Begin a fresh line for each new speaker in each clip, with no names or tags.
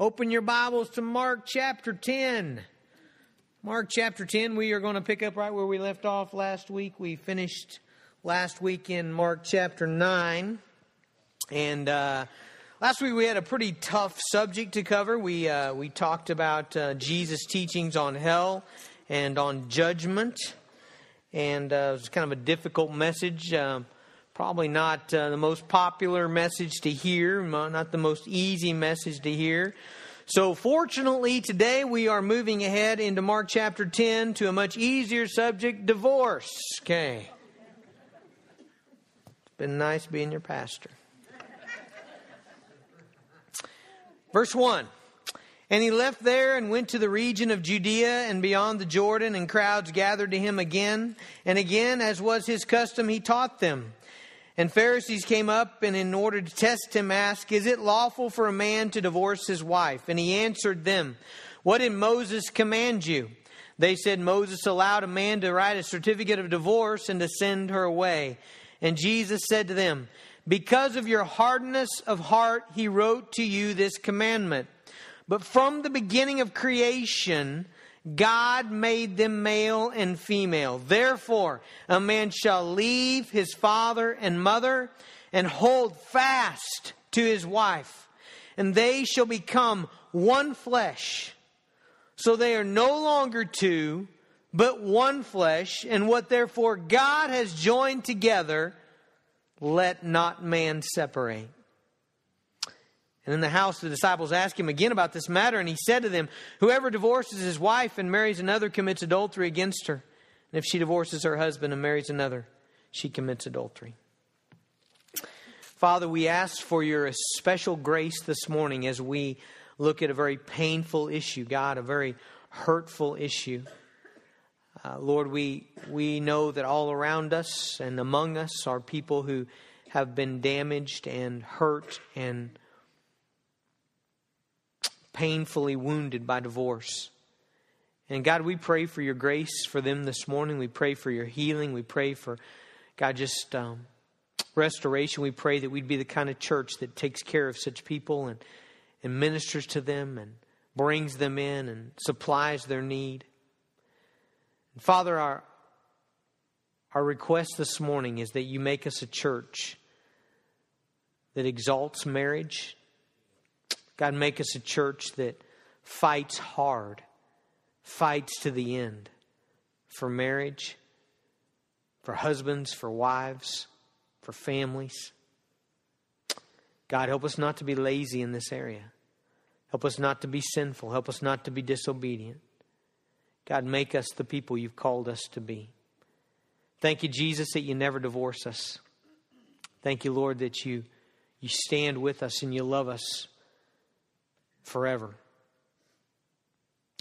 Open your Bibles to Mark chapter 10. Mark chapter 10, we are going to pick up right where we left off last week. We finished last week in Mark chapter 9. And uh, last week we had a pretty tough subject to cover. We, uh, we talked about uh, Jesus' teachings on hell and on judgment. And uh, it was kind of a difficult message. Um, probably not uh, the most popular message to hear, not the most easy message to hear. So, fortunately, today we are moving ahead into Mark chapter 10 to a much easier subject divorce. Okay. It's been nice being your pastor. Verse 1 And he left there and went to the region of Judea and beyond the Jordan, and crowds gathered to him again. And again, as was his custom, he taught them. And Pharisees came up and, in order to test him, asked, Is it lawful for a man to divorce his wife? And he answered them, What did Moses command you? They said, Moses allowed a man to write a certificate of divorce and to send her away. And Jesus said to them, Because of your hardness of heart, he wrote to you this commandment. But from the beginning of creation, God made them male and female. Therefore, a man shall leave his father and mother and hold fast to his wife, and they shall become one flesh. So they are no longer two, but one flesh. And what therefore God has joined together, let not man separate. And in the house, the disciples asked him again about this matter, and he said to them, Whoever divorces his wife and marries another commits adultery against her. And if she divorces her husband and marries another, she commits adultery. Father, we ask for your special grace this morning as we look at a very painful issue, God, a very hurtful issue. Uh, Lord, we, we know that all around us and among us are people who have been damaged and hurt and painfully wounded by divorce. And God, we pray for your grace for them this morning. We pray for your healing. We pray for, God, just um, restoration. We pray that we'd be the kind of church that takes care of such people and, and ministers to them and brings them in and supplies their need. And Father, our, our request this morning is that you make us a church that exalts marriage, God, make us a church that fights hard, fights to the end for marriage, for husbands, for wives, for families. God, help us not to be lazy in this area. Help us not to be sinful. Help us not to be disobedient. God, make us the people you've called us to be. Thank you, Jesus, that you never divorce us. Thank you, Lord, that you, you stand with us and you love us forever.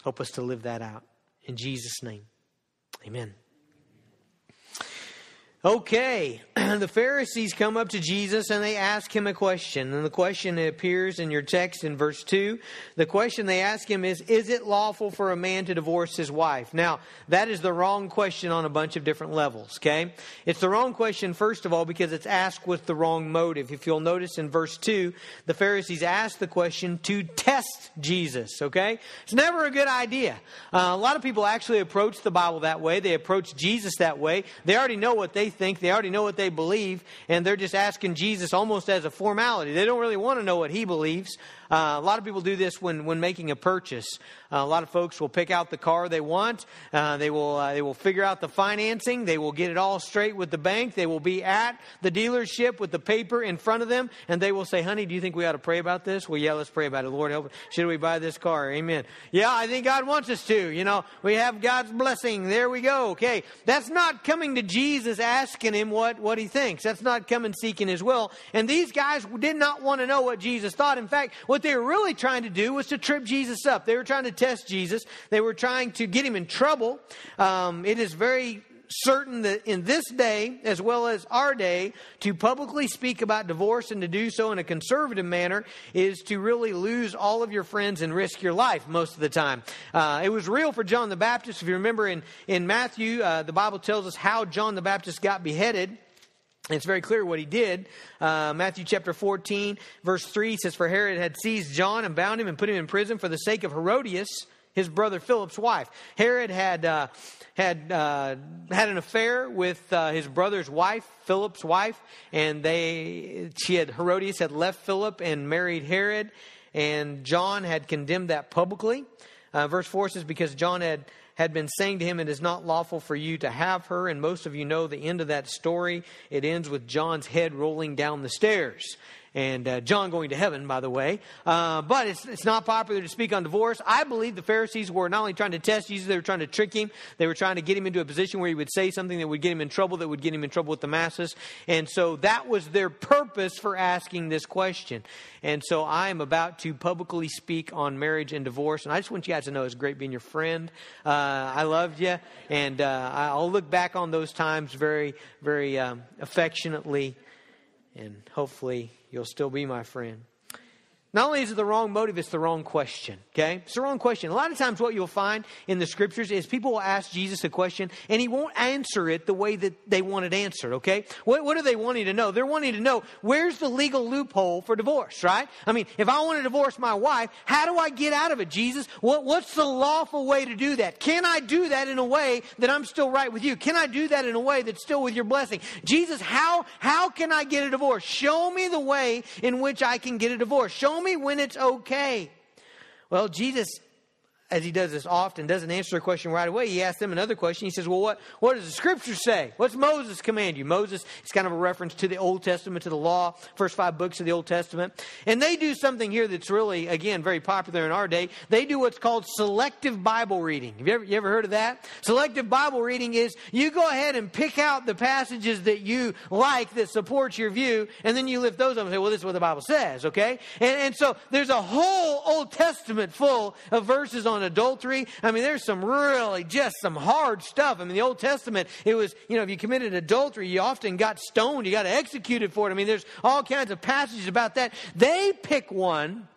Help us to live that out. In Jesus' name, amen. Okay, the Pharisees come up to Jesus and they ask him a question. And the question appears in your text in verse 2. The question they ask him is Is it lawful for a man to divorce his wife? Now, that is the wrong question on a bunch of different levels, okay? It's the wrong question, first of all, because it's asked with the wrong motive. If you'll notice in verse 2, the Pharisees ask the question to test Jesus, okay? It's never a good idea. Uh, a lot of people actually approach the Bible that way, they approach Jesus that way. They already know what they think, they already know what they believe, and they're just asking Jesus almost as a formality. They don't really want to know what he believes. Uh, a lot of people do this when, when making a purchase. Uh, a lot of folks will pick out the car they want. Uh, they will uh, they will figure out the financing. They will get it all straight with the bank. They will be at the dealership with the paper in front of them, and they will say, "Honey, do you think we ought to pray about this?" Well, yeah, let's pray about it. Lord, help. Us. Should we buy this car? Amen. Yeah, I think God wants us to. You know, we have God's blessing. There we go. Okay, that's not coming to Jesus asking him what what he thinks. That's not coming seeking his will. And these guys did not want to know what Jesus thought. In fact, what they were really trying to do was to trip Jesus up. They were trying to test Jesus. They were trying to get him in trouble. Um, it is very certain that in this day, as well as our day, to publicly speak about divorce and to do so in a conservative manner is to really lose all of your friends and risk your life most of the time. Uh, it was real for John the Baptist. If you remember in, in Matthew, uh, the Bible tells us how John the Baptist got beheaded. It's very clear what he did. Uh, Matthew chapter 14, verse 3 says, For Herod had seized John and bound him and put him in prison for the sake of Herodias, his brother Philip's wife. Herod had, uh, had, uh, had an affair with uh, his brother's wife, Philip's wife, and they, she had, Herodias had left Philip and married Herod, and John had condemned that publicly. Uh, verse 4 says, Because John had had been saying to him, It is not lawful for you to have her. And most of you know the end of that story. It ends with John's head rolling down the stairs and uh, John going to heaven, by the way. Uh, but it's, it's not popular to speak on divorce. I believe the Pharisees were not only trying to test Jesus, they were trying to trick him. They were trying to get him into a position where he would say something that would get him in trouble, that would get him in trouble with the masses. And so that was their purpose for asking this question. And so I am about to publicly speak on marriage and divorce. And I just want you guys to know it's great being your friend. Uh, I loved you. And uh, I'll look back on those times very, very um, affectionately. And hopefully you'll still be my friend. Not only is it the wrong motive, it's the wrong question. Okay? It's the wrong question. A lot of times, what you'll find in the scriptures is people will ask Jesus a question and he won't answer it the way that they want it answered. Okay? What, what are they wanting to know? They're wanting to know where's the legal loophole for divorce, right? I mean, if I want to divorce my wife, how do I get out of it, Jesus? What, what's the lawful way to do that? Can I do that in a way that I'm still right with you? Can I do that in a way that's still with your blessing? Jesus, how, how can I get a divorce? Show me the way in which I can get a divorce. Show me when it's okay. Well, Jesus as he does this often, doesn't answer the question right away. He asks them another question. He says, Well, what, what does the scripture say? What's Moses command you? Moses is kind of a reference to the Old Testament, to the law, first five books of the Old Testament. And they do something here that's really, again, very popular in our day. They do what's called selective Bible reading. Have you ever, you ever heard of that? Selective Bible reading is you go ahead and pick out the passages that you like that support your view, and then you lift those up and say, Well, this is what the Bible says, okay? And, and so there's a whole Old Testament full of verses on on adultery. I mean, there's some really just some hard stuff. I mean, the Old Testament, it was, you know, if you committed adultery, you often got stoned, you got executed for it. I mean, there's all kinds of passages about that. They pick one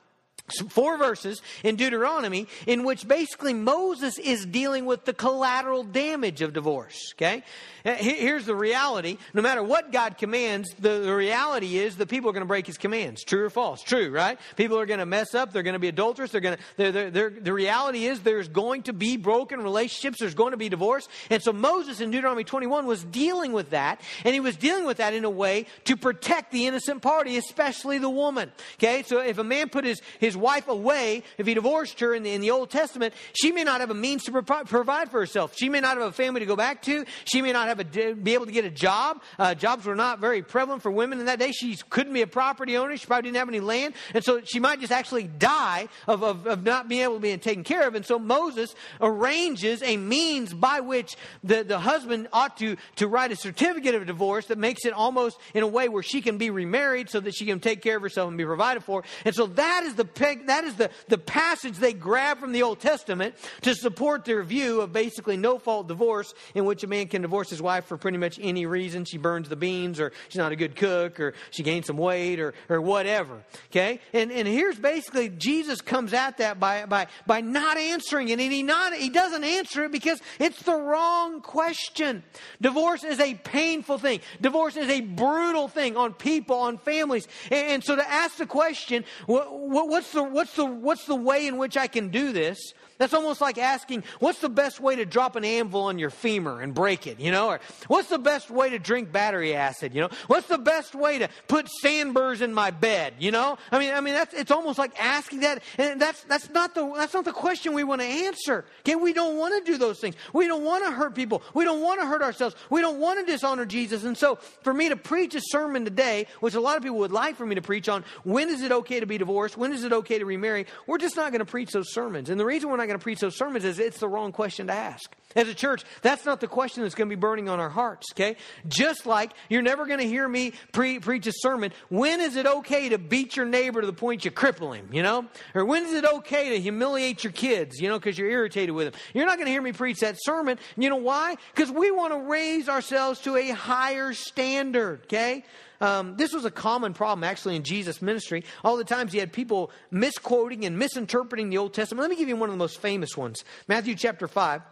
four verses in Deuteronomy in which basically Moses is dealing with the collateral damage of divorce. Okay? Uh, here's the reality. No matter what God commands, the, the reality is that people are going to break his commands. True or false? True, right? People are going to mess up. They're going to be adulterous. They're going to, they're, they're, they're, the reality is there's going to be broken relationships. There's going to be divorce. And so Moses in Deuteronomy 21 was dealing with that. And he was dealing with that in a way to protect the innocent party, especially the woman. Okay? So if a man put his, his wife away, if he divorced her in the, in the Old Testament, she may not have a means to pro- provide for herself. She may not have a family to go back to. She may not have a, be able to get a job. Uh, jobs were not very prevalent for women in that day. She couldn't be a property owner. She probably didn't have any land. And so she might just actually die of, of, of not being able to be taken care of. And so Moses arranges a means by which the, the husband ought to, to write a certificate of divorce that makes it almost in a way where she can be remarried so that she can take care of herself and be provided for. And so that is the that is the, the passage they grab from the Old Testament to support their view of basically no fault divorce in which a man can divorce his wife for pretty much any reason. She burns the beans, or she's not a good cook, or she gained some weight, or, or whatever. Okay? And, and here's basically Jesus comes at that by, by, by not answering it. And he, not, he doesn't answer it because it's the wrong question. Divorce is a painful thing, divorce is a brutal thing on people, on families. And, and so to ask the question, what, what, what's, the, what's, the, what's the way in which I can do this? That's almost like asking, what's the best way to drop an anvil on your femur and break it, you know? Or what's the best way to drink battery acid, you know? What's the best way to put sandburrs in my bed, you know? I mean, I mean, that's, it's almost like asking that, and that's, that's not the, that's not the question we want to answer. Okay, we don't want to do those things. We don't want to hurt people. We don't want to hurt ourselves. We don't want to dishonor Jesus. And so, for me to preach a sermon today, which a lot of people would like for me to preach on, when is it okay to be divorced? When is it okay to remarry? We're just not going to preach those sermons. And the reason we're not going to preach those sermons is it's the wrong question to ask. As a church, that's not the question that's going to be burning on our hearts, okay? Just like you're never going to hear me pre- preach a sermon, when is it okay to beat your neighbor to the point you cripple him, you know? Or when is it okay to humiliate your kids, you know, because you're irritated with them? You're not going to hear me preach that sermon. You know why? Because we want to raise ourselves to a higher standard, okay? Um, this was a common problem actually in Jesus' ministry. All the times he had people misquoting and misinterpreting the Old Testament. Let me give you one of the most famous ones Matthew chapter 5.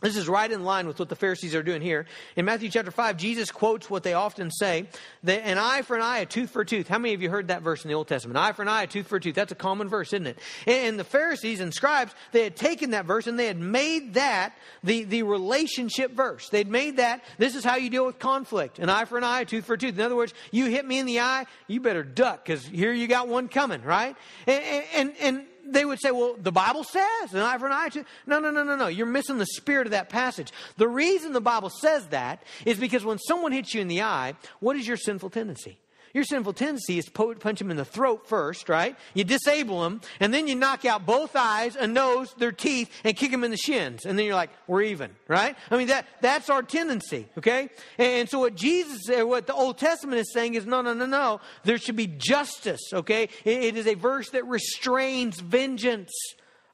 This is right in line with what the Pharisees are doing here. In Matthew chapter 5, Jesus quotes what they often say that an eye for an eye, a tooth for a tooth. How many of you heard that verse in the Old Testament? An eye for an eye, a tooth for a tooth. That's a common verse, isn't it? And the Pharisees and scribes, they had taken that verse and they had made that the, the relationship verse. They'd made that, this is how you deal with conflict. An eye for an eye, a tooth for a tooth. In other words, you hit me in the eye, you better duck because here you got one coming, right? And, and, and they would say, well, the Bible says an eye for an eye. No, no, no, no, no. You're missing the spirit of that passage. The reason the Bible says that is because when someone hits you in the eye, what is your sinful tendency? Your sinful tendency is to punch them in the throat first, right? You disable them, and then you knock out both eyes, a nose, their teeth, and kick them in the shins. And then you're like, we're even, right? I mean, that, that's our tendency, okay? And so what Jesus, uh, what the Old Testament is saying is, no, no, no, no. There should be justice, okay? it, it is a verse that restrains vengeance.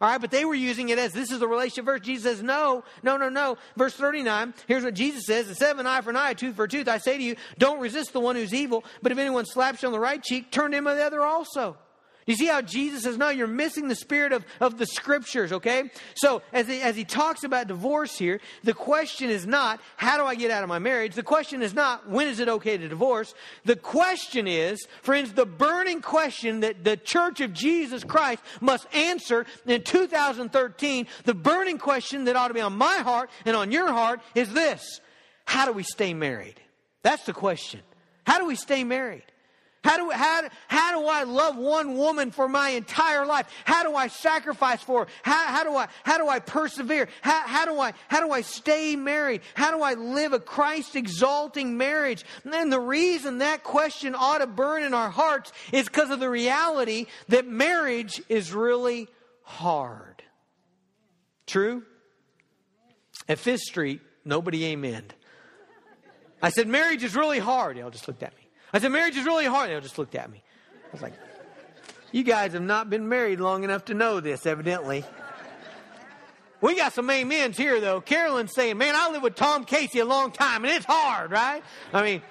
All right, but they were using it as this is a relationship verse. Jesus says, no, no, no, no. Verse 39, here's what Jesus says Instead of an eye for an eye, tooth for a tooth, I say to you, don't resist the one who's evil, but if anyone slaps you on the right cheek, turn to him on the other also. You see how Jesus says, no, you're missing the spirit of, of the scriptures, okay? So, as he, as he talks about divorce here, the question is not, how do I get out of my marriage? The question is not, when is it okay to divorce? The question is, friends, the burning question that the church of Jesus Christ must answer in 2013, the burning question that ought to be on my heart and on your heart is this How do we stay married? That's the question. How do we stay married? How do, how, how do I love one woman for my entire life? How do I sacrifice for her? How, how, do, I, how do I persevere? How, how, do I, how do I stay married? How do I live a Christ exalting marriage? And the reason that question ought to burn in our hearts is because of the reality that marriage is really hard. True? At Fifth Street, nobody amened. I said, marriage is really hard. Y'all just looked at me. I said, marriage is really hard. They all just looked at me. I was like, you guys have not been married long enough to know this, evidently. We got some amens here, though. Carolyn's saying, man, I lived with Tom Casey a long time, and it's hard, right? I mean,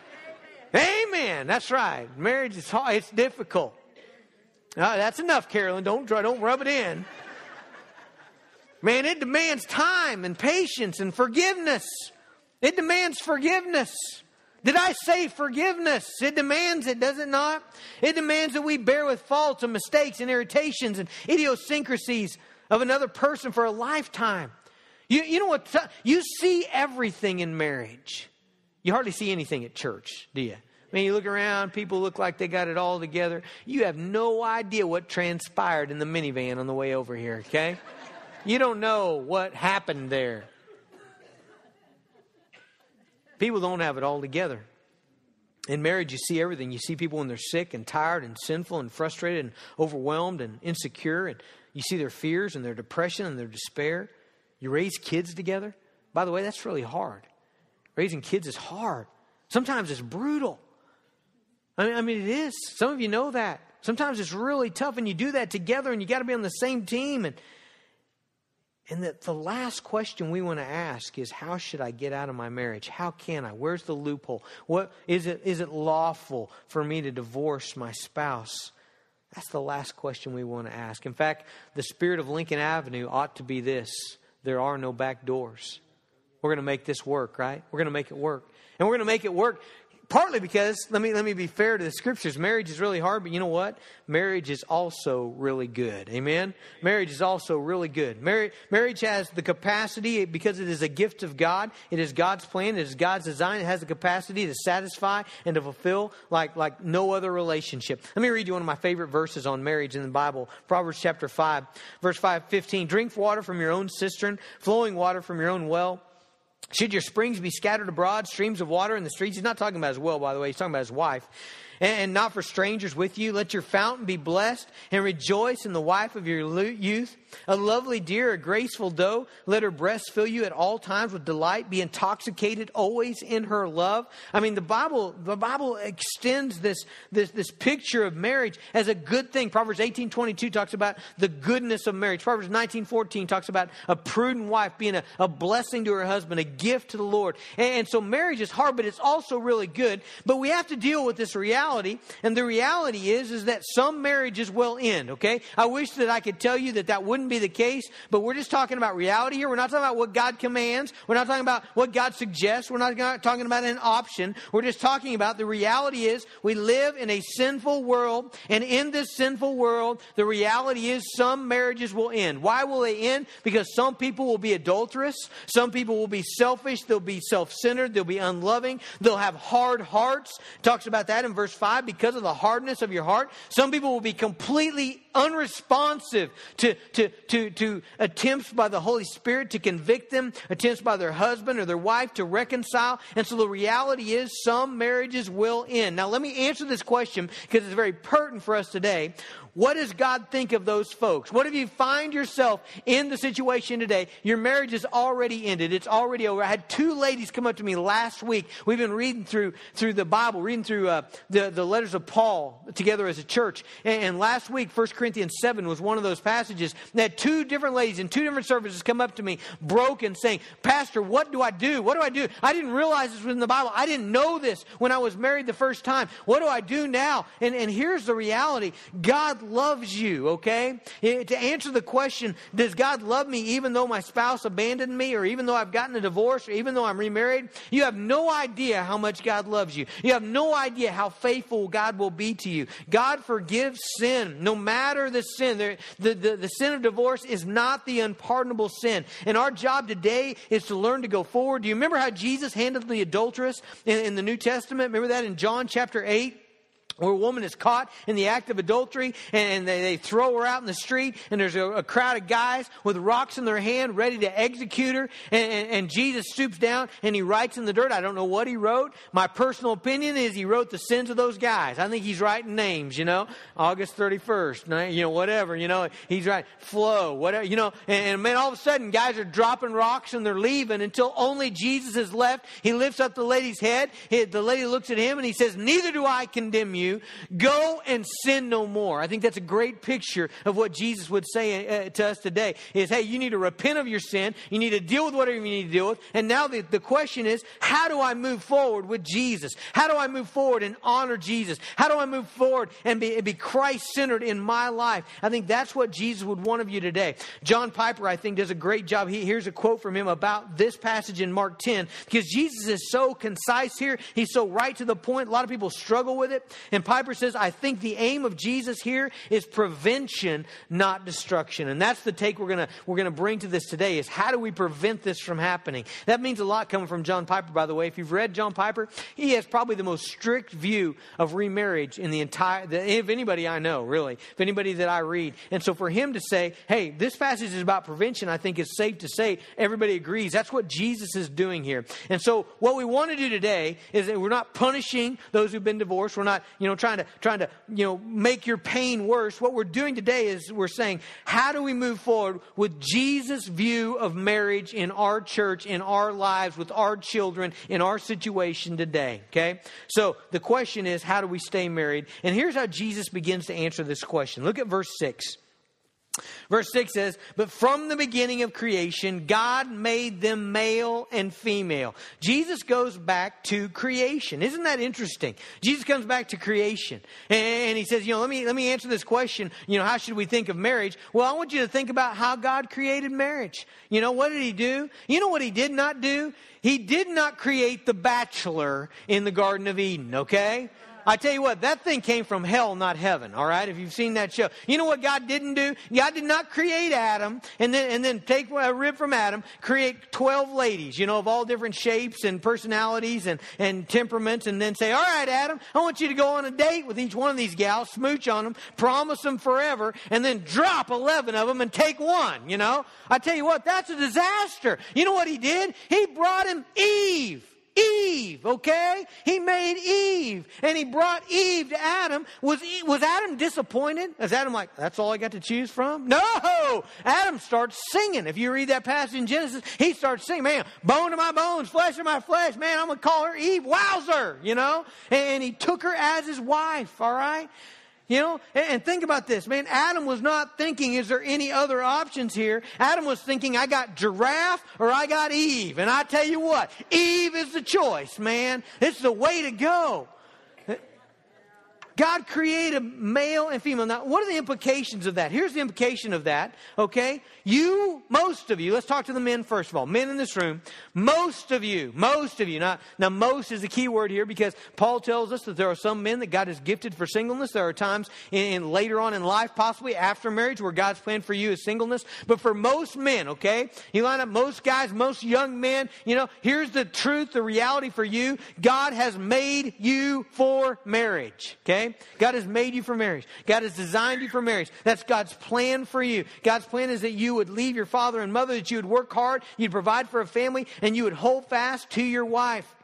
amen. That's right. Marriage is hard. It's difficult. That's enough, Carolyn. Don't don't rub it in. Man, it demands time and patience and forgiveness. It demands forgiveness. Did I say forgiveness? It demands it, does it not? It demands that we bear with faults and mistakes and irritations and idiosyncrasies of another person for a lifetime. You, you know what? You see everything in marriage. You hardly see anything at church, do you? I mean, you look around, people look like they got it all together. You have no idea what transpired in the minivan on the way over here, okay? You don't know what happened there. People don't have it all together. In marriage, you see everything. You see people when they're sick and tired and sinful and frustrated and overwhelmed and insecure. And you see their fears and their depression and their despair. You raise kids together. By the way, that's really hard. Raising kids is hard. Sometimes it's brutal. I mean, I mean, it is. Some of you know that. Sometimes it's really tough, and you do that together, and you got to be on the same team. And and that the last question we want to ask is how should I get out of my marriage? How can I? Where's the loophole? What is it is it lawful for me to divorce my spouse? That's the last question we want to ask. In fact, the spirit of Lincoln Avenue ought to be this. There are no back doors. We're going to make this work, right? We're going to make it work. And we're going to make it work partly because let me let me be fair to the scriptures marriage is really hard but you know what? Marriage is also really good. Amen? Marriage is also really good. Marriage, marriage has the capacity because it is a gift of god it is god's plan it is god's design it has the capacity to satisfy and to fulfill like like no other relationship. Let me read you one of my favorite verses on marriage in the bible proverbs chapter 5 verse 5 15 drink water from your own cistern flowing water from your own well should your springs be scattered abroad, streams of water in the streets? He's not talking about his will, by the way. He's talking about his wife and not for strangers with you. Let your fountain be blessed and rejoice in the wife of your youth. A lovely deer, a graceful doe. Let her breast fill you at all times with delight. Be intoxicated always in her love. I mean, the Bible, the Bible extends this, this, this picture of marriage as a good thing. Proverbs 18, 22 talks about the goodness of marriage. Proverbs 19, 14 talks about a prudent wife being a, a blessing to her husband, a gift to the Lord. And, and so marriage is hard, but it's also really good. But we have to deal with this reality reality, and the reality is, is that some marriages will end, okay? I wish that I could tell you that that wouldn't be the case, but we're just talking about reality here. We're not talking about what God commands. We're not talking about what God suggests. We're not talking about an option. We're just talking about the reality is we live in a sinful world, and in this sinful world, the reality is some marriages will end. Why will they end? Because some people will be adulterous. Some people will be selfish. They'll be self-centered. They'll be unloving. They'll have hard hearts. Talks about that in verse 5 because of the hardness of your heart. Some people will be completely unresponsive to, to, to, to attempts by the Holy Spirit to convict them, attempts by their husband or their wife to reconcile. And so the reality is some marriages will end. Now, let me answer this question because it's very pertinent for us today. What does God think of those folks? What if you find yourself in the situation today? Your marriage is already ended. It's already over. I had two ladies come up to me last week. We've been reading through through the Bible, reading through uh, the the letters of Paul together as a church. And, and last week, 1 Corinthians seven was one of those passages. that two different ladies in two different services come up to me, broken, saying, "Pastor, what do I do? What do I do? I didn't realize this was in the Bible. I didn't know this when I was married the first time. What do I do now?" And and here's the reality: God loves you, okay? To answer the question, does God love me even though my spouse abandoned me or even though I've gotten a divorce or even though I'm remarried? You have no idea how much God loves you. You have no idea how faithful God will be to you. God forgives sin, no matter the sin. The, the, the, the sin of divorce is not the unpardonable sin. And our job today is to learn to go forward. Do you remember how Jesus handled the adulteress in, in the New Testament? Remember that in John chapter 8? Where a woman is caught in the act of adultery and they, they throw her out in the street and there's a, a, crowd of guys with rocks in their hand ready to execute her and, and, and, jesus stoops down and he writes in the dirt. I don't know what he wrote. My personal opinion is he wrote the sins of those guys. I think he's writing names you know. August 31st you know whatever you know. He's right flow whatever you know. And, and man all of a sudden guys are dropping rocks and they're leaving until only jesus is left. He lifts up the lady's head. He, the lady looks at him and he says neither do i condemn you you, go and sin no more. I think that's a great picture of what Jesus would say uh, to us today is, hey, you need to repent of your sin. You need to deal with whatever you need to deal with. And now the, the question is, how do I move forward with Jesus? How do I move forward and honor Jesus? How do I move forward and be, be Christ centered in my life? I think that's what Jesus would want of you today. John Piper, I think, does a great job. He, here's a quote from him about this passage in Mark 10 because Jesus is so concise here. He's so right to the point. A lot of people struggle with it. And Piper says, I think the aim of Jesus here is prevention, not destruction. And that's the take we're gonna we're gonna bring to this today is how do we prevent this from happening? That means a lot coming from John Piper, by the way. If you've read John Piper, he has probably the most strict view of remarriage in the entire if anybody I know, really. If anybody that I read. And so for him to say, hey, this passage is about prevention, I think is safe to say everybody agrees. That's what Jesus is doing here. And so what we want to do today is that we're not punishing those who've been divorced. We're not, you know, trying to trying to you know make your pain worse. What we're doing today is we're saying, how do we move forward with Jesus' view of marriage in our church, in our lives, with our children, in our situation today? Okay, so the question is, how do we stay married? And here's how Jesus begins to answer this question. Look at verse six. Verse 6 says, But from the beginning of creation, God made them male and female. Jesus goes back to creation. Isn't that interesting? Jesus comes back to creation. And he says, You know, let me, let me answer this question. You know, how should we think of marriage? Well, I want you to think about how God created marriage. You know, what did he do? You know what he did not do? He did not create the bachelor in the Garden of Eden, okay? I tell you what, that thing came from hell, not heaven. All right, if you've seen that show, you know what God didn't do? God did not create Adam and then and then take a rib from Adam, create twelve ladies, you know, of all different shapes and personalities and and temperaments, and then say, "All right, Adam, I want you to go on a date with each one of these gals, smooch on them, promise them forever, and then drop eleven of them and take one." You know, I tell you what, that's a disaster. You know what he did? He brought him Eve. Eve, okay? He made Eve and he brought Eve to Adam. Was, was Adam disappointed? Is Adam like, that's all I got to choose from? No! Adam starts singing. If you read that passage in Genesis, he starts singing, man, bone of my bones, flesh of my flesh, man, I'm going to call her Eve. Wowzer, you know? And he took her as his wife, all right? You know, and, think about this, man. Adam was not thinking, is there any other options here? Adam was thinking, I got giraffe or I got Eve. And I tell you what, Eve is the choice, man. It's the way to go. God created male and female. Now, what are the implications of that? Here's the implication of that, okay? You, most of you, let's talk to the men first of all. Men in this room, most of you, most of you, not, now most is the key word here because Paul tells us that there are some men that God has gifted for singleness. There are times in, in later on in life, possibly after marriage, where God's plan for you is singleness. But for most men, okay, you line up most guys, most young men, you know, here's the truth, the reality for you. God has made you for marriage, okay? Okay? God has made you for marriage. God has designed you for marriage. That's God's plan for you. God's plan is that you would leave your father and mother, that you would work hard, you'd provide for a family, and you would hold fast to your wife.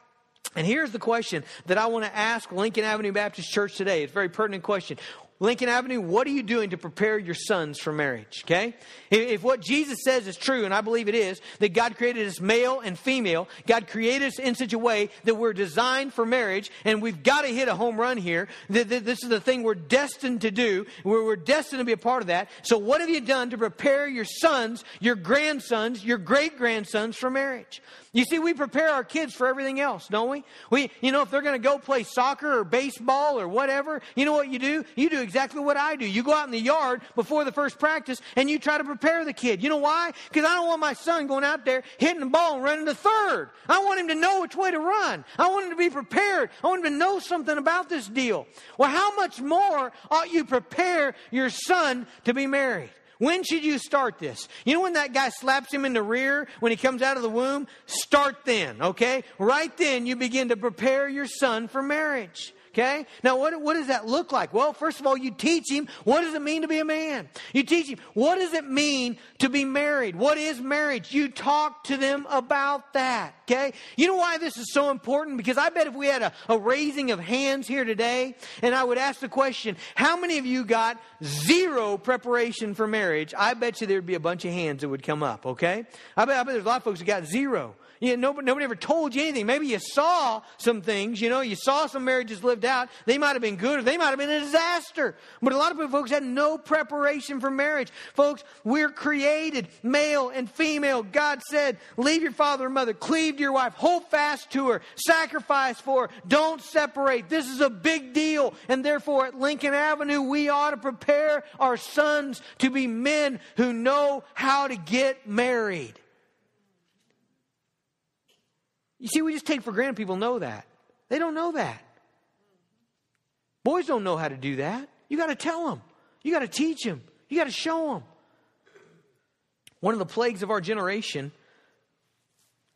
And here's the question that I want to ask Lincoln Avenue Baptist Church today. It's a very pertinent question. Lincoln Avenue, what are you doing to prepare your sons for marriage? Okay? If what Jesus says is true, and I believe it is, that God created us male and female, God created us in such a way that we're designed for marriage, and we've got to hit a home run here. This is the thing we're destined to do. Where we're destined to be a part of that. So, what have you done to prepare your sons, your grandsons, your great grandsons for marriage? You see, we prepare our kids for everything else, don't we? We, you know, if they're going to go play soccer or baseball or whatever, you know what you do? You do exactly what I do. You go out in the yard before the first practice and you try to prepare the kid. You know why? Because I don't want my son going out there hitting the ball and running to third. I want him to know which way to run. I want him to be prepared. I want him to know something about this deal. Well, how much more ought you prepare your son to be married? When should you start this? You know when that guy slaps him in the rear when he comes out of the womb? Start then, okay? Right then you begin to prepare your son for marriage. Okay? Now, what, what does that look like? Well, first of all, you teach him what does it mean to be a man? You teach him what does it mean to be married? What is marriage? You talk to them about that. Okay? You know why this is so important? Because I bet if we had a, a raising of hands here today, and I would ask the question, how many of you got zero preparation for marriage? I bet you there'd be a bunch of hands that would come up, okay? I bet, I bet there's a lot of folks who got zero. You know, nobody, nobody ever told you anything. Maybe you saw some things, you know, you saw some marriages lived out. They might have been good or they might have been a disaster. But a lot of people, folks had no preparation for marriage. Folks, we're created male and female. God said, leave your father and mother, cleave to your wife, hold fast to her, sacrifice for her, don't separate. This is a big deal. And therefore, at Lincoln Avenue, we ought to prepare our sons to be men who know how to get married. You see, we just take for granted people know that. They don't know that. Boys don't know how to do that. You got to tell them. You got to teach them. You got to show them. One of the plagues of our generation,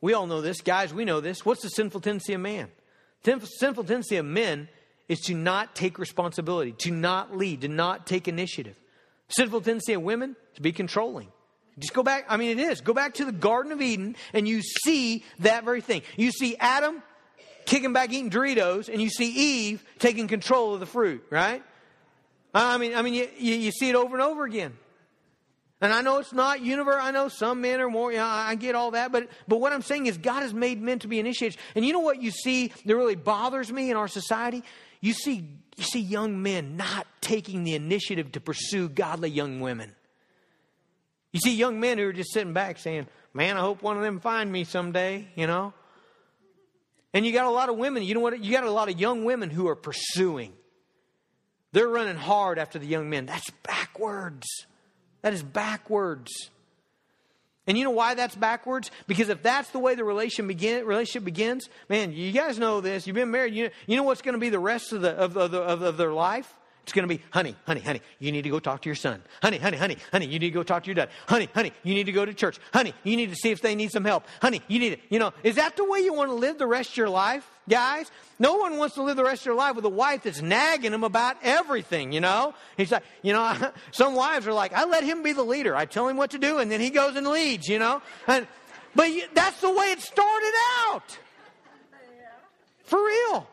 we all know this, guys, we know this. What's the sinful tendency of man? Sinful tendency of men is to not take responsibility, to not lead, to not take initiative. Sinful tendency of women to be controlling, just go back. I mean, it is. Go back to the Garden of Eden and you see that very thing. You see Adam kicking back eating Doritos and you see Eve taking control of the fruit, right? I mean, I mean, you, you, you see it over and over again. And I know it's not universe. I know some men are more, you know, I get all that. But, but what I'm saying is God has made men to be initiated. And you know what you see that really bothers me in our society? You see, you see young men not taking the initiative to pursue godly young women. You see young men who are just sitting back saying, Man, I hope one of them find me someday, you know? And you got a lot of women, you know what? You got a lot of young women who are pursuing. They're running hard after the young men. That's backwards. That is backwards. And you know why that's backwards? Because if that's the way the relation begin, relationship begins, man, you guys know this. You've been married. You know, you know what's going to be the rest of, the, of, of, of, of their life? It's going to be, honey, honey, honey, you need to go talk to your son. Honey, honey, honey, honey, you need to go talk to your dad. Honey, honey, you need to go to church. Honey, you need to see if they need some help. Honey, you need it. You know, is that the way you want to live the rest of your life, guys? No one wants to live the rest of their life with a wife that's nagging them about everything, you know? He's like, you know, some wives are like, I let him be the leader. I tell him what to do and then he goes and leads, you know? And, but that's the way it started out. For real.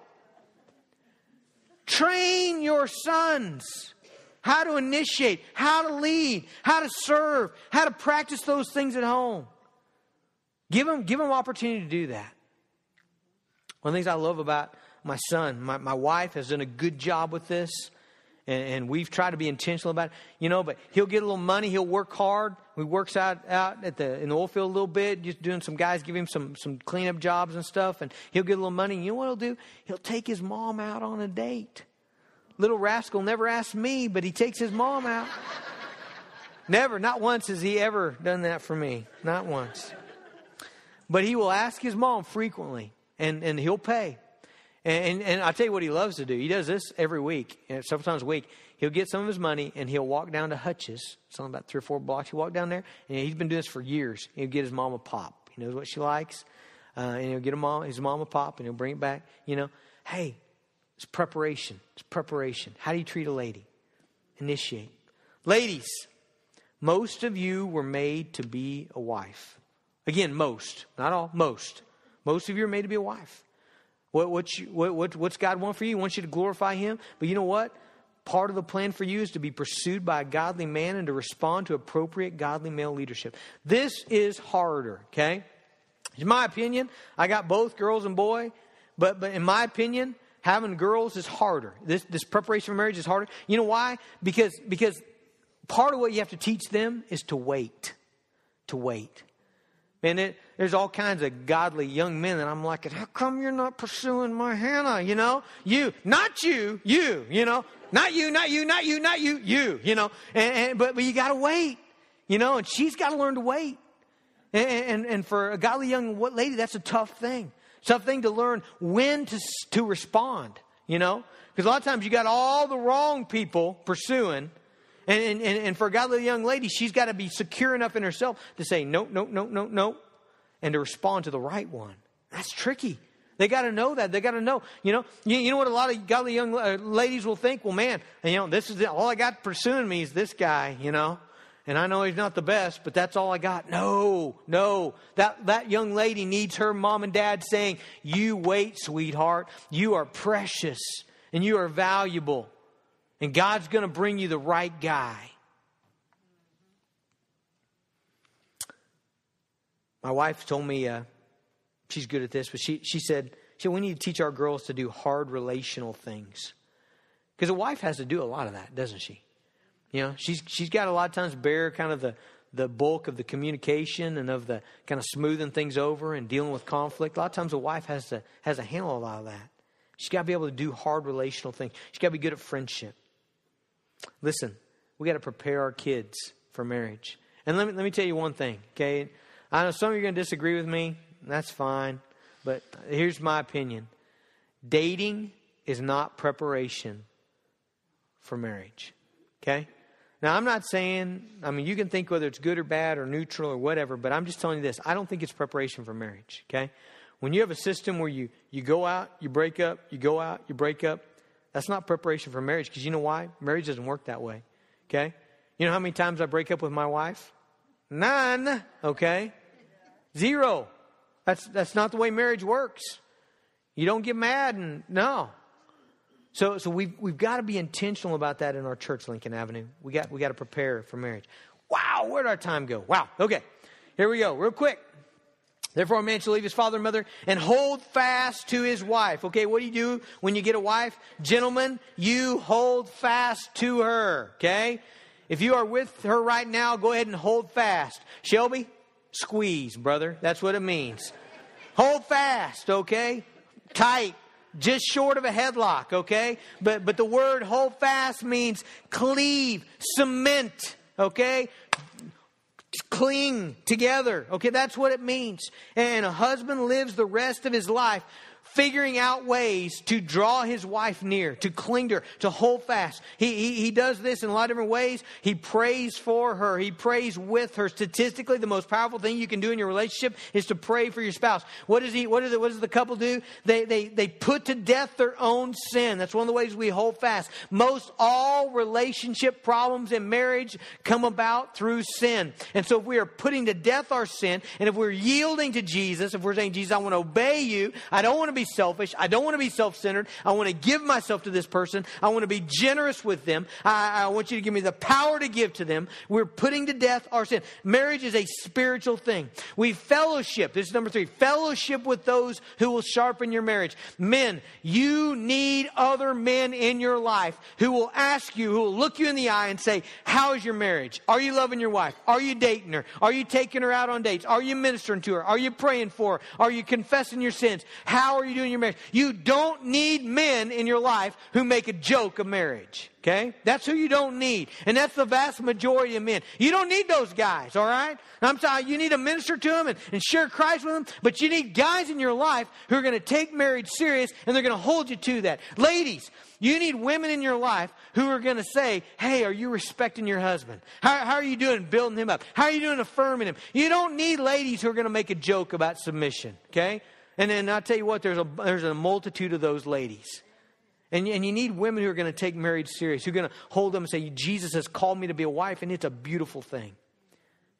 Train your sons how to initiate, how to lead, how to serve, how to practice those things at home. Give them, give them opportunity to do that. One of the things I love about my son, my, my wife has done a good job with this, and, and, we've tried to be intentional about it. You know, but he'll get a little money, he'll work hard. He works out, out at the in the oil field a little bit, just doing some guys give him some some cleanup jobs and stuff, and he'll get a little money. You know what he'll do? He'll take his mom out on a date little rascal never asked me, but he takes his mom out. never, not once has he ever done that for me. Not once. But he will ask his mom frequently, and, and he'll pay. And, and, and i tell you what he loves to do. He does this every week, several times a week. He'll get some of his money and he'll walk down to Hutch's, something about three or four blocks. He'll walk down there, and he's been doing this for years. He'll get his mom a pop. He knows what she likes. Uh, and he'll get a mom, his mom a pop, and he'll bring it back. You know, hey, it's preparation. It's preparation. How do you treat a lady? Initiate. Ladies, most of you were made to be a wife. Again, most, not all, most. Most of you are made to be a wife. What, what, you, what, what, what's God want for you? He wants you to glorify Him. But you know what? Part of the plan for you is to be pursued by a godly man and to respond to appropriate godly male leadership. This is harder, okay? In my opinion, I got both girls and boy, but, but in my opinion, having girls is harder. This, this preparation for marriage is harder. You know why? Because, because part of what you have to teach them is to wait. To wait. Man, it, there's all kinds of godly young men, and I'm like, how come you're not pursuing my Hannah? You know, you, not you, you, you know, not you, not you, not you, not you, you, you know, and, and but, but you got to wait, you know, and she's got to learn to wait. And, and, and for a godly young lady, that's a tough thing. Tough thing to learn when to, to respond, you know, because a lot of times you got all the wrong people pursuing. And, and, and for a godly young lady, she's got to be secure enough in herself to say, no, no, no, no, no, and to respond to the right one. That's tricky. They got to know that. They got to know. You know, you, you, know what a lot of godly young uh, ladies will think? Well, man, you know, this is the, all I got pursuing me is this guy, you know. And I know he's not the best, but that's all I got. No, no. That, that young lady needs her mom and dad saying, You wait, sweetheart. You are precious and you are valuable. And God's going to bring you the right guy. My wife told me, uh, she's good at this, but she, she said, she said, we need to teach our girls to do hard relational things. Because a wife has to do a lot of that, doesn't she? You know, she's, she's got a lot of times bear kind of the, the bulk of the communication and of the kind of smoothing things over and dealing with conflict. A lot of times a wife has to, has to handle a lot of that. She's got to be able to do hard relational things. She's got to be good at friendship. Listen, we got to prepare our kids for marriage. And let me, let me tell you one thing, okay? I know some of you are going to disagree with me. That's fine. But here's my opinion dating is not preparation for marriage, okay? Now, I'm not saying, I mean, you can think whether it's good or bad or neutral or whatever, but I'm just telling you this. I don't think it's preparation for marriage, okay? When you have a system where you, you go out, you break up, you go out, you break up, that's not preparation for marriage because you know why? Marriage doesn't work that way. Okay? You know how many times I break up with my wife? None. Okay? Zero. That's, that's not the way marriage works. You don't get mad and no. So, so we've, we've got to be intentional about that in our church, Lincoln Avenue. We got, we got to prepare for marriage. Wow, where'd our time go? Wow. Okay. Here we go. Real quick. Therefore, a man shall leave his father and mother and hold fast to his wife. Okay, what do you do when you get a wife? Gentlemen, you hold fast to her. Okay? If you are with her right now, go ahead and hold fast. Shelby, squeeze, brother. That's what it means. hold fast, okay? Tight. Just short of a headlock, okay? But, but the word hold fast means cleave, cement, okay? cling together. Okay, that's what it means. And a husband lives the rest of his life figuring out ways to draw his wife near, to cling to her, to hold fast. He, he, he, does this in a lot of different ways. He prays for her, he prays with her. Statistically, the most powerful thing you can do in your relationship is to pray for your spouse. What does he, it, what does the couple do? They, they, they put to death their own sin. That's one of the ways we hold fast. Most all relationship problems in marriage come about through sin. And so if we are putting to death our sin, and if we're yielding to Jesus, if we're saying, Jesus, I want to obey you, I don't want to be be selfish. I don't want to be self centered. I want to give myself to this person. I want to be generous with them. I, I, want you to give me the power to give to them. We're putting to death our sin. Marriage is a spiritual thing. We fellowship. This is number three fellowship with those who will sharpen your marriage. Men, you need other men in your life who will ask you, who will look you in the eye and say, How is your marriage? Are you loving your wife? Are you dating her? Are you taking her out on dates? Are you ministering to her? Are you praying for her? Are you confessing your sins? How are you doing in your marriage. You don't need men in your life who make a joke of marriage. Okay? That's who you don't need. And that's the vast majority of men. You don't need those guys, all right? I'm sorry, you need to minister to them and, and share Christ with them, but you need guys in your life who are going to take marriage serious and they're going to hold you to that. Ladies, you need women in your life who are going to say, Hey, are you respecting your husband? How, how are you doing building him up? How are you doing affirming him? You don't need ladies who are going to make a joke about submission, okay? And then I'll tell you what, there's a, there's a multitude of those ladies. And, and you need women who are going to take marriage serious, who are going to hold them and say, Jesus has called me to be a wife, and it's a beautiful thing.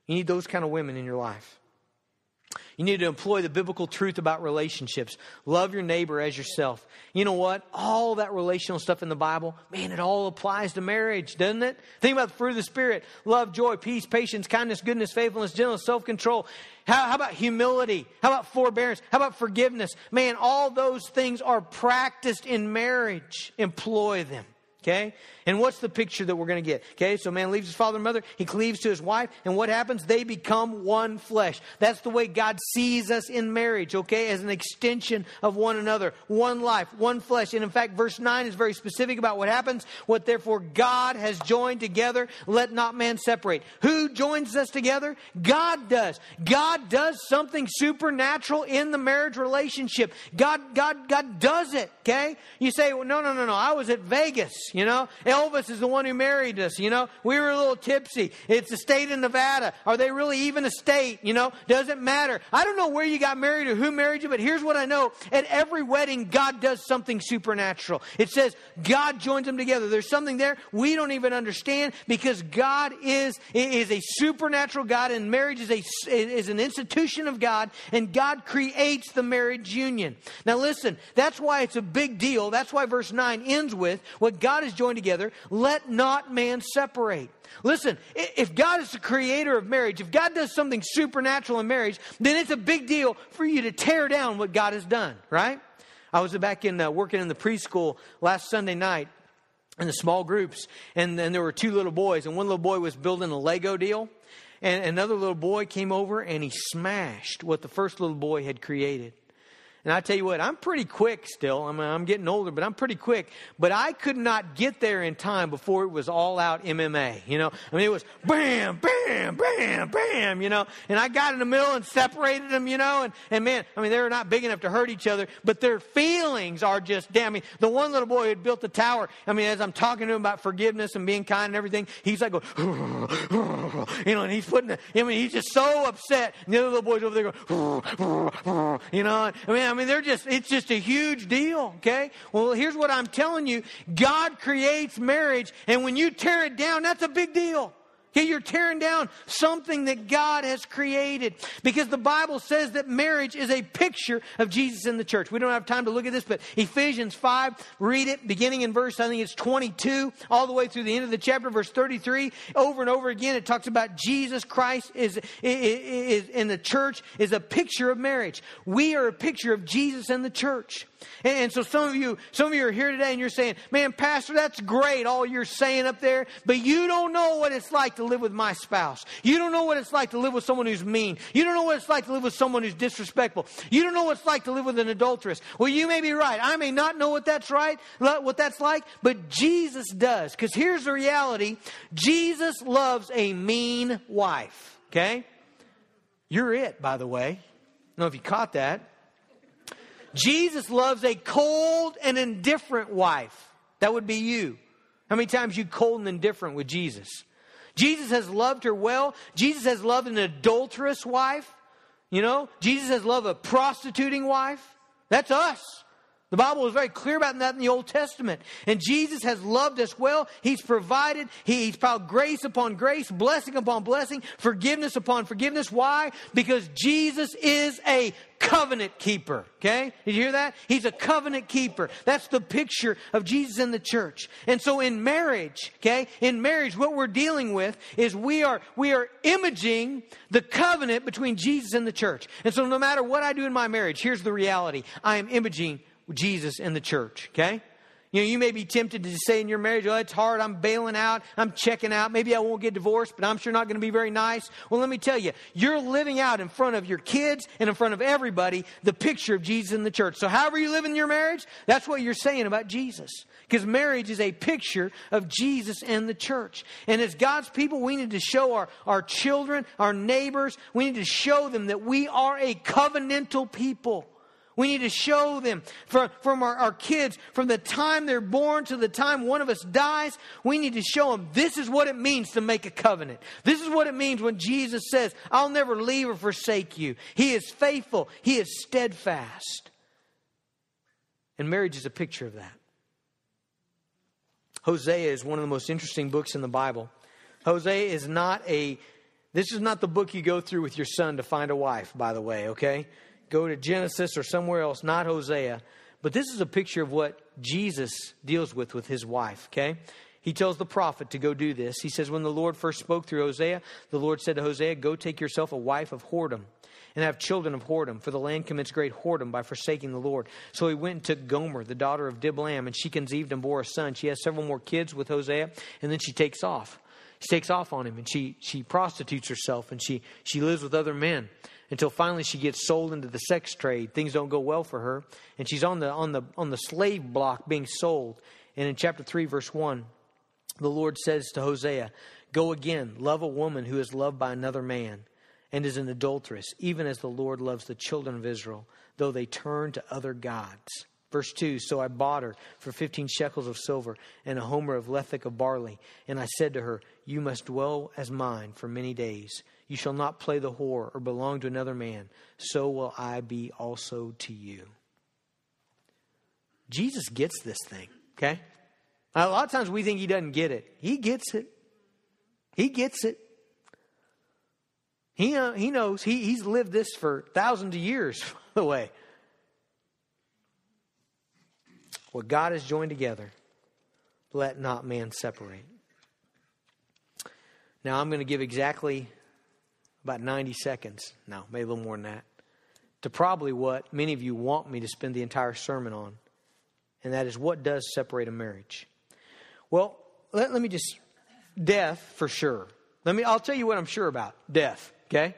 You need those kind of women in your life. You need to employ the biblical truth about relationships. Love your neighbor as yourself. You know what? All that relational stuff in the Bible, man, it all applies to marriage, doesn't it? Think about the fruit of the Spirit love, joy, peace, patience, kindness, goodness, faithfulness, gentleness, self control. How, how, about humility? How about forbearance? How about forgiveness? Man, all those things are practiced in marriage. Employ them. Okay? And what's the picture that we're going to get? Okay, so man leaves his father and mother, he cleaves to his wife, and what happens? They become one flesh. That's the way God sees us in marriage, okay, as an extension of one another. One life, one flesh. And in fact, verse 9 is very specific about what happens. What therefore God has joined together, let not man separate. Who joins us together? God does. God does something supernatural in the marriage relationship. God, God, God does it, okay? You say, well, no, no, no, no, I was at Vegas, you know? Elvis is the one who married us, you know. We were a little tipsy. It's a state in Nevada. Are they really even a state? You know, doesn't matter. I don't know where you got married or who married you, but here's what I know. At every wedding, God does something supernatural. It says God joins them together. There's something there we don't even understand because God is, is a supernatural God and marriage is, a, is an institution of God and God creates the marriage union. Now listen, that's why it's a big deal. That's why verse 9 ends with what God has joined together let not man separate. Listen, if God is the creator of marriage, if God does something supernatural in marriage, then it's a big deal for you to tear down what God has done, right? I was back in uh, working in the preschool last Sunday night in the small groups, and, and there were two little boys, and one little boy was building a Lego deal, and another little boy came over and he smashed what the first little boy had created. And I tell you what, I'm pretty quick still. I mean, I'm getting older, but I'm pretty quick. But I could not get there in time before it was all out MMA. You know, I mean, it was bam, bam, bam, bam, you know, and I got in the middle and separated them, you know, and, and man, I mean, they were not big enough to hurt each other, but their feelings are just damn. I mean, the one little boy who had built the tower, I mean, as I'm talking to him about forgiveness and being kind and everything, he's like, going, you know, and he's putting, the, I mean, he's just so upset. And the other little boy's over there going, you know, I mean, I mean, they're just, it's just a huge deal, okay? Well, here's what I'm telling you God creates marriage, and when you tear it down, that's a big deal. Okay, you're tearing down something that God has created. Because the Bible says that marriage is a picture of Jesus in the church. We don't have time to look at this, but Ephesians 5, read it, beginning in verse, I think it's 22, all the way through the end of the chapter, verse 33. Over and over again, it talks about Jesus Christ is, is, is in the church is a picture of marriage. We are a picture of Jesus in the church. And so some of you, some of you are here today and you're saying, man, pastor, that's great, all you're saying up there, but you don't know what it's like to live with my spouse. You don't know what it's like to live with someone who's mean. You don't know what it's like to live with someone who's disrespectful. You don't know what it's like to live with an adulteress. Well, you may be right. I may not know what that's right, what that's like, but Jesus does. Because here's the reality. Jesus loves a mean wife. Okay? You're it, by the way. I don't know if you caught that. Jesus loves a cold and indifferent wife. That would be you. How many times you cold and indifferent with Jesus? Jesus has loved her well. Jesus has loved an adulterous wife. You know, Jesus has loved a prostituting wife. That's us. The Bible is very clear about that in the Old Testament. And Jesus has loved us well. He's provided, He's piled grace upon grace, blessing upon blessing, forgiveness upon forgiveness. Why? Because Jesus is a covenant keeper. Okay? Did you hear that? He's a covenant keeper. That's the picture of Jesus in the church. And so in marriage, okay, in marriage, what we're dealing with is we are, we are imaging the covenant between Jesus and the church. And so no matter what I do in my marriage, here's the reality. I am imaging Jesus in the church, okay? You know, you may be tempted to say in your marriage, oh, it's hard, I'm bailing out, I'm checking out, maybe I won't get divorced, but I'm sure not going to be very nice. Well, let me tell you, you're living out in front of your kids and in front of everybody the picture of Jesus in the church. So, however you live in your marriage, that's what you're saying about Jesus. Because marriage is a picture of Jesus and the church. And as God's people, we need to show our, our children, our neighbors, we need to show them that we are a covenantal people. We need to show them from, from our, our kids, from the time they're born to the time one of us dies, we need to show them this is what it means to make a covenant. This is what it means when Jesus says, I'll never leave or forsake you. He is faithful, He is steadfast. And marriage is a picture of that. Hosea is one of the most interesting books in the Bible. Hosea is not a, this is not the book you go through with your son to find a wife, by the way, okay? Go to Genesis or somewhere else, not Hosea. But this is a picture of what Jesus deals with with his wife, okay? He tells the prophet to go do this. He says, When the Lord first spoke through Hosea, the Lord said to Hosea, Go take yourself a wife of whoredom and have children of whoredom, for the land commits great whoredom by forsaking the Lord. So he went and took Gomer, the daughter of Diblaim, and she conceived and bore a son. She has several more kids with Hosea, and then she takes off. She takes off on him, and she, she prostitutes herself, and she, she lives with other men until finally she gets sold into the sex trade. Things don't go well for her, and she's on the on the on the slave block being sold. And in chapter 3 verse 1, the Lord says to Hosea, "Go again, love a woman who is loved by another man." And is an adulteress, even as the Lord loves the children of Israel, though they turn to other gods. Verse 2 So I bought her for 15 shekels of silver and a homer of lethech of barley. And I said to her, You must dwell as mine for many days. You shall not play the whore or belong to another man. So will I be also to you. Jesus gets this thing, okay? Now, a lot of times we think he doesn't get it. He gets it. He gets it. He, uh, he knows. He, he's lived this for thousands of years, by the way. What God has joined together, let not man separate. Now, I'm going to give exactly about 90 seconds, no, maybe a little more than that, to probably what many of you want me to spend the entire sermon on, and that is what does separate a marriage. Well, let, let me just, death for sure. Let me, I'll tell you what I'm sure about death, okay?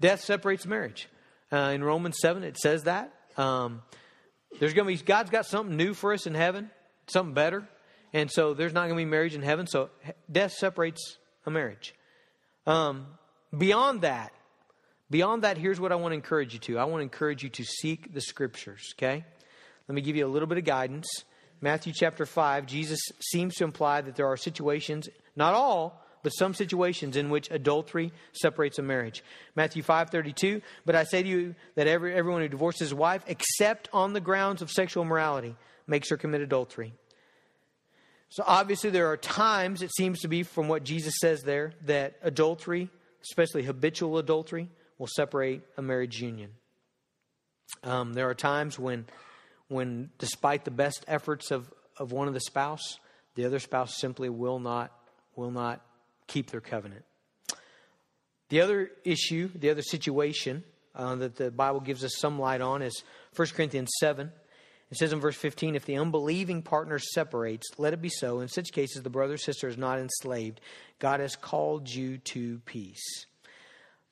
Death separates marriage. Uh, in Romans 7, it says that. Um, there's going to be, God's got something new for us in heaven, something better. And so there's not going to be marriage in heaven. So death separates a marriage. Um, Beyond that, beyond that, here's what I want to encourage you to. I want to encourage you to seek the scriptures, okay? Let me give you a little bit of guidance. Matthew chapter 5, Jesus seems to imply that there are situations, not all, but some situations in which adultery separates a marriage. Matthew 5:32, but I say to you that every, everyone who divorces his wife except on the grounds of sexual immorality makes her commit adultery. So obviously there are times it seems to be from what Jesus says there that adultery especially habitual adultery, will separate a marriage union. Um, there are times when, when, despite the best efforts of, of one of the spouse, the other spouse simply will not, will not keep their covenant. The other issue, the other situation uh, that the Bible gives us some light on is 1 Corinthians 7. It says in verse 15, if the unbelieving partner separates, let it be so. In such cases, the brother or sister is not enslaved. God has called you to peace.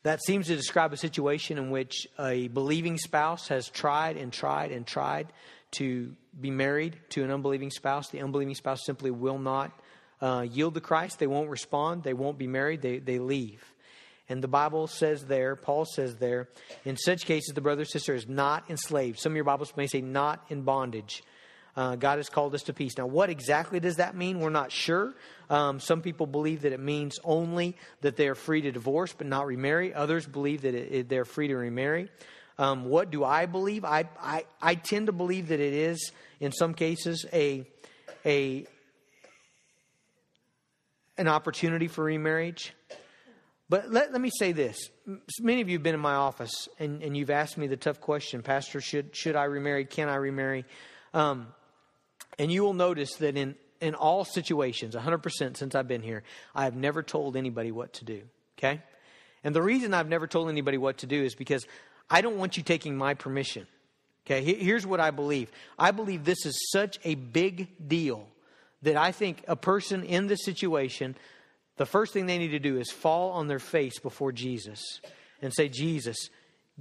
That seems to describe a situation in which a believing spouse has tried and tried and tried to be married to an unbelieving spouse. The unbelieving spouse simply will not uh, yield to Christ. They won't respond. They won't be married. They, they leave. And the Bible says there, Paul says there, in such cases, the brother or sister is not enslaved. Some of your Bibles may say not in bondage. Uh, God has called us to peace. Now, what exactly does that mean? We're not sure. Um, some people believe that it means only that they are free to divorce but not remarry. Others believe that it, it, they're free to remarry. Um, what do I believe? I, I, I tend to believe that it is, in some cases, a, a, an opportunity for remarriage. But let, let me say this. Many of you have been in my office and, and you've asked me the tough question, Pastor, should, should I remarry? Can I remarry? Um, and you will notice that in, in all situations, 100% since I've been here, I have never told anybody what to do. Okay? And the reason I've never told anybody what to do is because I don't want you taking my permission Okay, here's what I believe I believe this is such a big deal that I think a person in this situation, the first thing they need to do is fall on their face before Jesus and say, Jesus,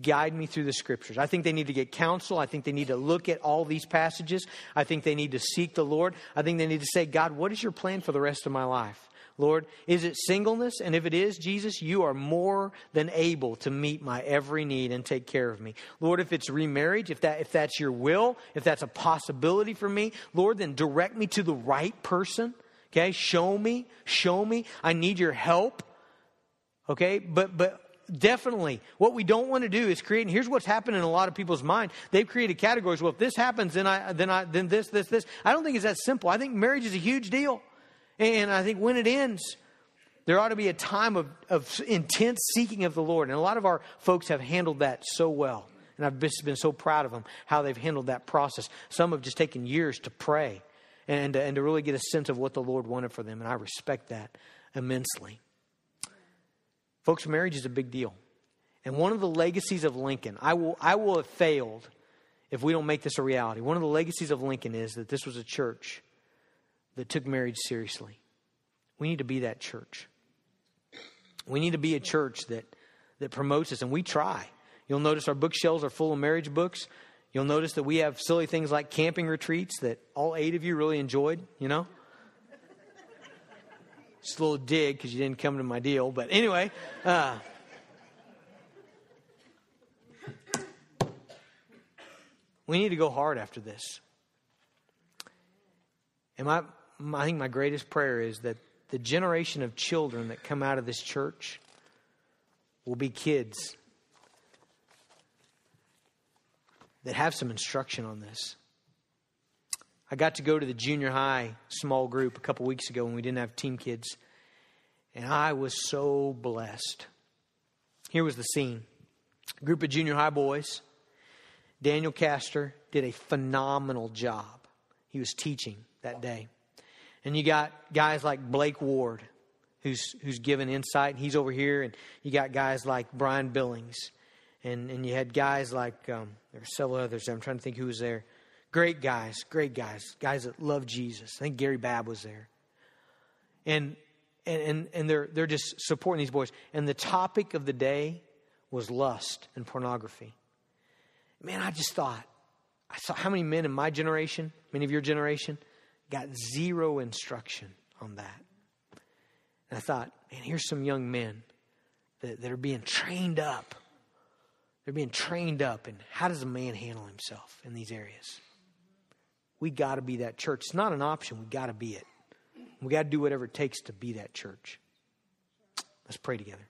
guide me through the scriptures. I think they need to get counsel. I think they need to look at all these passages. I think they need to seek the Lord. I think they need to say, God, what is your plan for the rest of my life? Lord, is it singleness? And if it is, Jesus, you are more than able to meet my every need and take care of me. Lord, if it's remarriage, if that if that's your will, if that's a possibility for me, Lord, then direct me to the right person. Okay? Show me, show me. I need your help. Okay? But but definitely what we don't want to do is create and here's what's happened in a lot of people's mind they've created categories well if this happens then i then i then this this this i don't think it's that simple i think marriage is a huge deal and I think when it ends, there ought to be a time of, of intense seeking of the Lord. And a lot of our folks have handled that so well. And I've just been so proud of them, how they've handled that process. Some have just taken years to pray and, and to really get a sense of what the Lord wanted for them. And I respect that immensely. Folks, marriage is a big deal. And one of the legacies of Lincoln, I will, I will have failed if we don't make this a reality. One of the legacies of Lincoln is that this was a church that took marriage seriously. We need to be that church. We need to be a church that, that promotes this, and we try. You'll notice our bookshelves are full of marriage books. You'll notice that we have silly things like camping retreats that all eight of you really enjoyed, you know? Just a little dig because you didn't come to my deal. But anyway, uh, we need to go hard after this. And my, I think my greatest prayer is that the generation of children that come out of this church will be kids that have some instruction on this. I got to go to the junior high small group a couple weeks ago when we didn't have team kids, and I was so blessed. Here was the scene a group of junior high boys. Daniel Castor did a phenomenal job. He was teaching that day. And you got guys like Blake Ward, who's who's given insight. and He's over here, and you got guys like Brian Billings, and and you had guys like um, there were several others. I'm trying to think who was there. Great guys, great guys, guys that love Jesus. I think Gary Babb was there, and and and, and they're they're just supporting these boys. And the topic of the day was lust and pornography. Man, I just thought, I saw how many men in my generation, many of your generation, got zero instruction on that. And I thought, man, here's some young men that, that are being trained up. They're being trained up in how does a man handle himself in these areas. We got to be that church. It's not an option. We got to be it. We got to do whatever it takes to be that church. Let's pray together.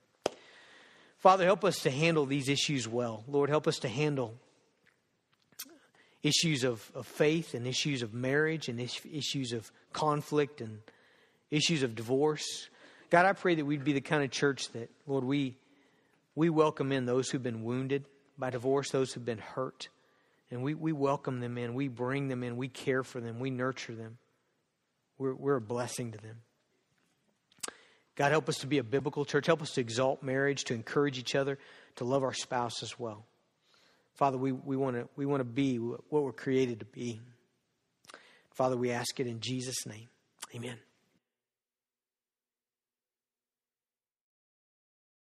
Father, help us to handle these issues well. Lord, help us to handle issues of, of faith and issues of marriage and issues of conflict and issues of divorce. God, I pray that we'd be the kind of church that, Lord, we, we welcome in those who've been wounded by divorce, those who've been hurt. And we, we welcome them in. We bring them in. We care for them. We nurture them. We're, we're a blessing to them. God, help us to be a biblical church. Help us to exalt marriage, to encourage each other, to love our spouse as well. Father, we, we want to we wanna be what we're created to be. Father, we ask it in Jesus' name. Amen.